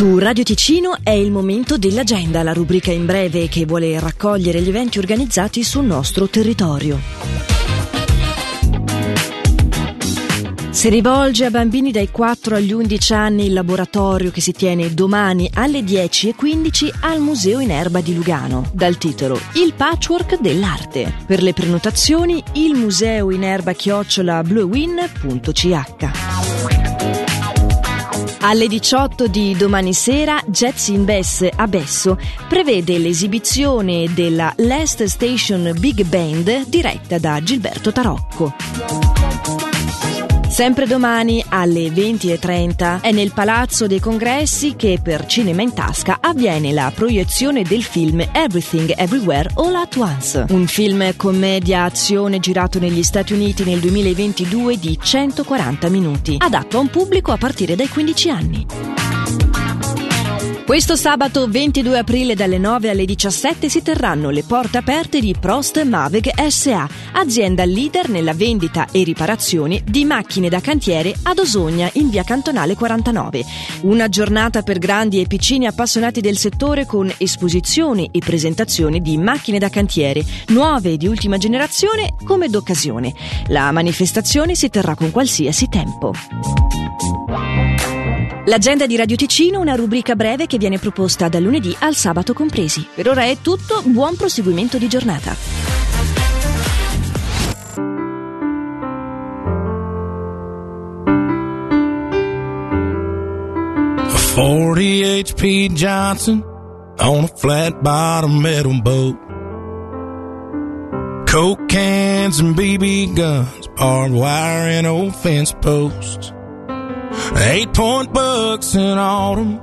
Su Radio Ticino è il momento dell'agenda, la rubrica in breve che vuole raccogliere gli eventi organizzati sul nostro territorio. Si rivolge a bambini dai 4 agli 11 anni il laboratorio che si tiene domani alle 10.15 al Museo in Erba di Lugano, dal titolo Il patchwork dell'arte. Per le prenotazioni il museo in erba chiocciola bluewin.ch. Alle 18 di domani sera Jets in Bess a Besso prevede l'esibizione della Last Station Big Band diretta da Gilberto Tarocco. Sempre domani alle 20.30 è nel Palazzo dei Congressi che per Cinema in Tasca avviene la proiezione del film Everything Everywhere All at Once, un film commedia azione girato negli Stati Uniti nel 2022 di 140 minuti, adatto a un pubblico a partire dai 15 anni. Questo sabato 22 aprile dalle 9 alle 17 si terranno le porte aperte di Prost Maveg SA, azienda leader nella vendita e riparazioni di macchine da cantiere ad Osogna in via Cantonale 49. Una giornata per grandi e piccini appassionati del settore con esposizioni e presentazioni di macchine da cantiere, nuove e di ultima generazione come d'occasione. La manifestazione si terrà con qualsiasi tempo. L'agenda di Radio Ticino, una rubrica breve che viene proposta dal lunedì al sabato compresi. Per ora è tutto, buon proseguimento di giornata. A 40 HP Johnson on a flat bottom metal boat. Coke cans and BB guns, barbed wire and old fence posts. Eight point bucks in autumn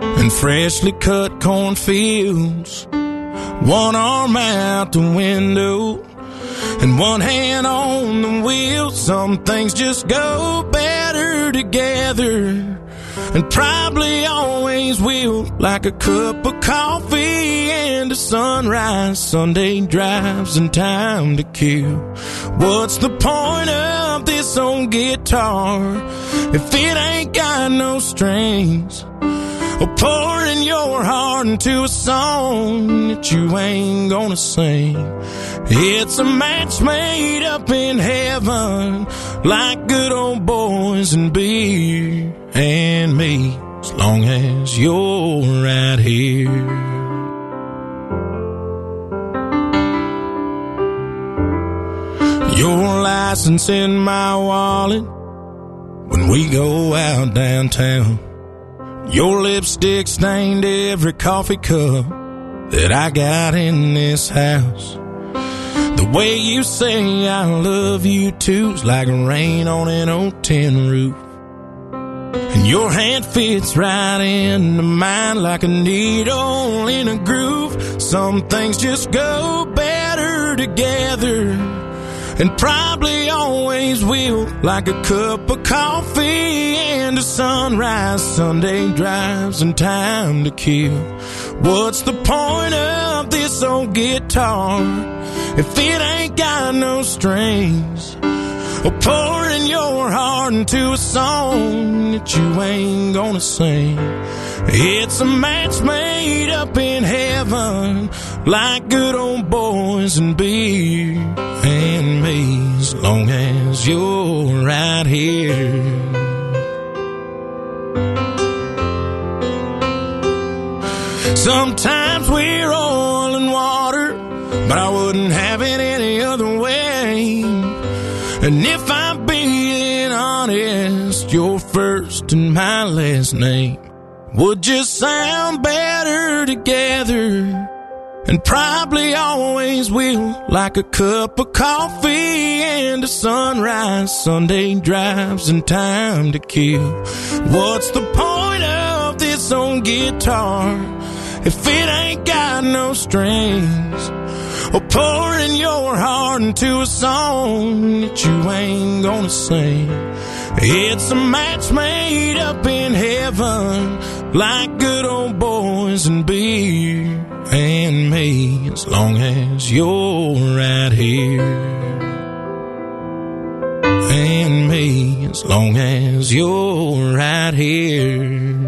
and freshly cut cornfields. One arm out the window and one hand on the wheel. Some things just go better together and probably always will. Like a cup of coffee and a sunrise, Sunday drives and time to kill. What's the point of this old guitar if it ain't got no strings? Or pouring your heart into a song that you ain't gonna sing. It's a match made up in heaven, like good old boys and beer and me, as long as you're right here. Your license in my wallet when we go out downtown. Your lipstick stained every coffee cup that I got in this house. The way you say I love you too's like rain on an old tin roof. And your hand fits right into mine like a needle in a groove. Some things just go better together and probably always will. Like a cup of coffee and a sunrise, Sunday drives and time to kill. What's the point of this old guitar if it ain't got no strings? Or pouring your heart into a song that you ain't gonna sing. It's a match made up in heaven, like good old boys and beer and me, as long as you're right here. Sometimes we're oil and water, but I wouldn't have it any other way. And if I'm being honest, your first and my last name would just sound better together. And probably always will, like a cup of coffee and a sunrise, Sunday drives and time to kill. What's the point of this old guitar if it ain't got no strings? Or pouring your heart into a song that you ain't gonna sing. It's a match made up in heaven, like good old boys and beer and me as long as you're right here. And me as long as you're right here.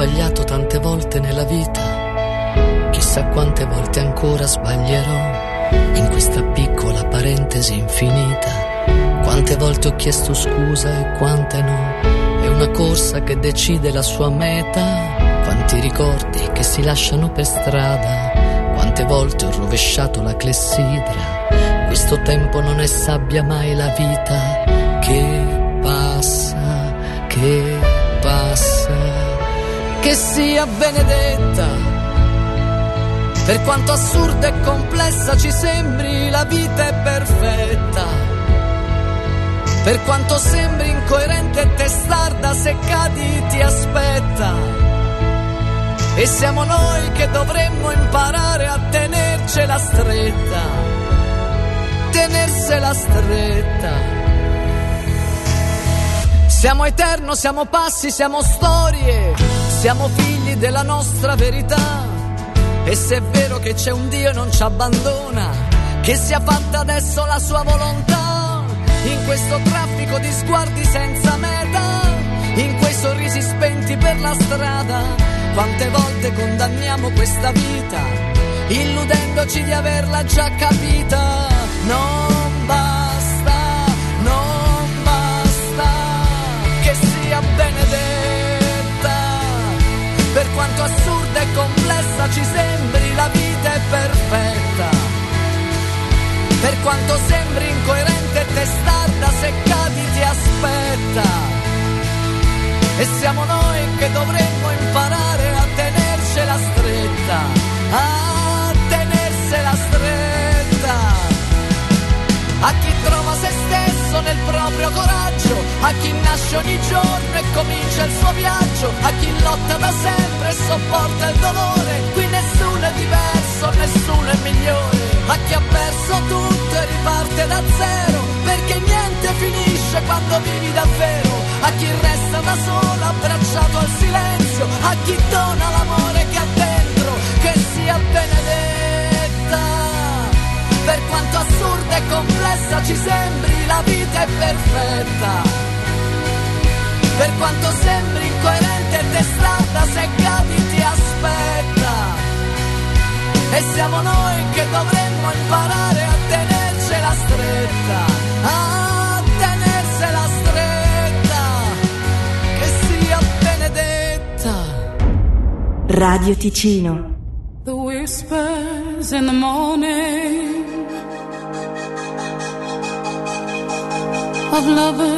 sbagliato tante volte nella vita, chissà quante volte ancora sbaglierò in questa piccola parentesi infinita. Quante volte ho chiesto scusa e quante no. È una corsa che decide la sua meta. Quanti ricordi che si lasciano per strada. Quante volte ho rovesciato la clessidra. Questo tempo non è sabbia mai la vita che passa, che passa. Che sia benedetta. Per quanto assurda e complessa ci sembri, la vita è perfetta per quanto sembri incoerente e testarda, se cadi ti aspetta. E siamo noi che dovremmo imparare a tenercela stretta. Tenersela stretta. Siamo eterno, siamo passi, siamo storie, siamo figli della nostra verità. E se è vero che c'è un Dio e non ci abbandona, che sia fatta adesso la sua volontà in questo traffico di sguardi senza meta, in quei sorrisi spenti per la strada, quante volte condanniamo questa vita, illudendoci di averla già capita. Non basta, non basta che sia benedetta, per quanto assurda e complessa ci sembri la vita è perfetta per quanto sembri incoerente e testarda, se proprio coraggio, a chi nasce ogni giorno e comincia il suo viaggio, a chi lotta da sempre e sopporta il dolore, qui nessuno è diverso, nessuno è migliore. A chi ha perso tutto e riparte da zero, perché niente finisce quando vivi davvero, a chi resta da solo abbracciato al silenzio, a chi dona l'amore che ha dentro, che sia benedetta. Per quanto assurda e complessa ci sembri, la vita è perfetta. Per quanto sembri incoerente e testata, se cadi ti aspetta. E siamo noi che dovremmo imparare a tenercela stretta, a tenersela stretta, che sia benedetta. Radio Ticino. The whispers in the morning of lovers.